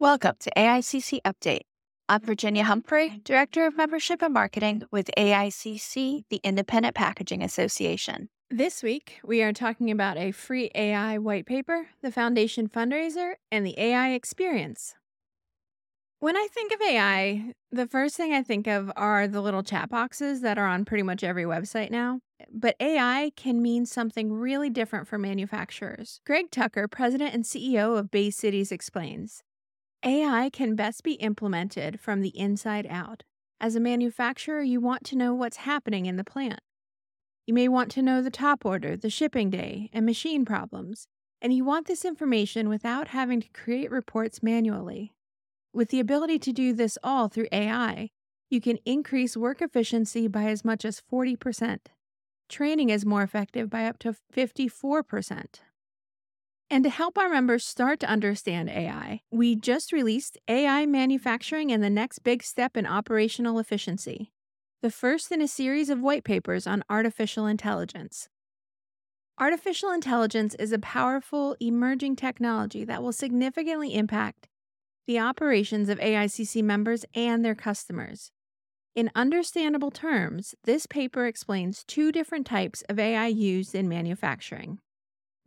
Welcome to AICC Update. I'm Virginia Humphrey, Director of Membership and Marketing with AICC, the Independent Packaging Association. This week, we are talking about a free AI white paper, the Foundation fundraiser, and the AI experience. When I think of AI, the first thing I think of are the little chat boxes that are on pretty much every website now. But AI can mean something really different for manufacturers. Greg Tucker, president and CEO of Bay Cities, explains AI can best be implemented from the inside out. As a manufacturer, you want to know what's happening in the plant. You may want to know the top order, the shipping day, and machine problems, and you want this information without having to create reports manually. With the ability to do this all through AI, you can increase work efficiency by as much as 40%. Training is more effective by up to 54%. And to help our members start to understand AI, we just released AI Manufacturing and the Next Big Step in Operational Efficiency, the first in a series of white papers on artificial intelligence. Artificial intelligence is a powerful, emerging technology that will significantly impact the operations of AICC members and their customers. In understandable terms, this paper explains two different types of AI used in manufacturing.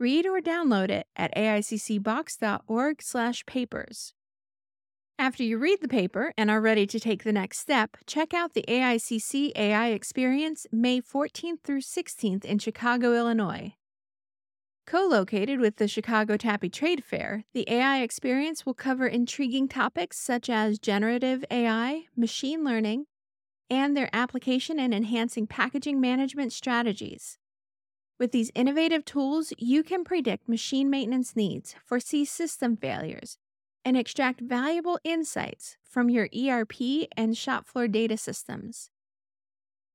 Read or download it at aiccbox.org/papers. After you read the paper and are ready to take the next step, check out the AICC AI Experience May 14th through 16th in Chicago, Illinois. Co located with the Chicago TAPPI Trade Fair, the AI Experience will cover intriguing topics such as generative AI, machine learning, and their application in enhancing packaging management strategies. With these innovative tools, you can predict machine maintenance needs, foresee system failures, and extract valuable insights from your ERP and shop floor data systems.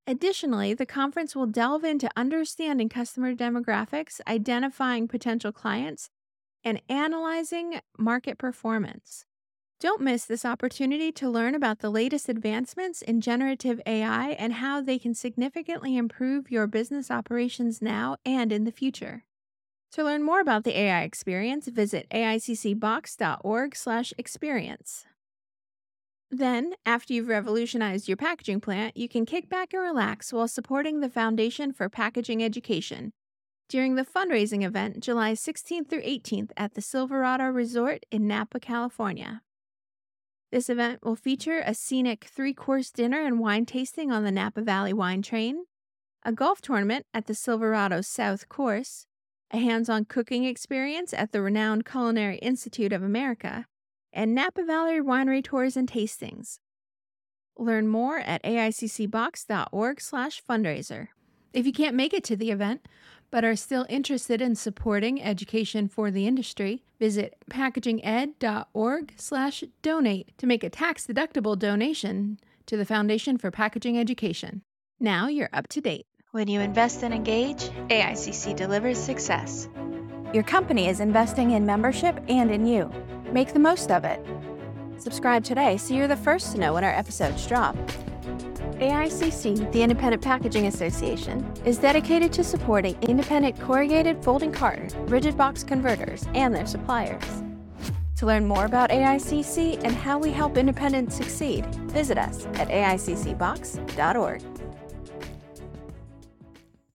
Additionally, the conference will delve into understanding customer demographics, identifying potential clients, and analyzing market performance. Don't miss this opportunity to learn about the latest advancements in generative AI and how they can significantly improve your business operations now and in the future. To learn more about the AI experience, visit aiccbox.org/experience. Then, after you've revolutionized your packaging plant, you can kick back and relax while supporting the Foundation for Packaging Education during the fundraising event July 16th through 18th at the Silverado Resort in Napa, California. This event will feature a scenic three course dinner and wine tasting on the Napa Valley Wine Train, a golf tournament at the Silverado South Course, a hands on cooking experience at the renowned Culinary Institute of America, and Napa Valley winery tours and tastings. Learn more at aiccbox.org/fundraiser. If you can't make it to the event, but are still interested in supporting education for the industry, visit packaginged.org/donate to make a tax-deductible donation to the Foundation for Packaging Education. Now you're up to date. When you invest and engage, AICC delivers success. Your company is investing in membership and in you. Make the most of it. Subscribe today so you're the first to know when our episodes drop. AICC, the Independent Packaging Association, is dedicated to supporting independent corrugated folding carton, rigid box converters, and their suppliers. To learn more about AICC and how we help independents succeed, visit us at aiccbox.org.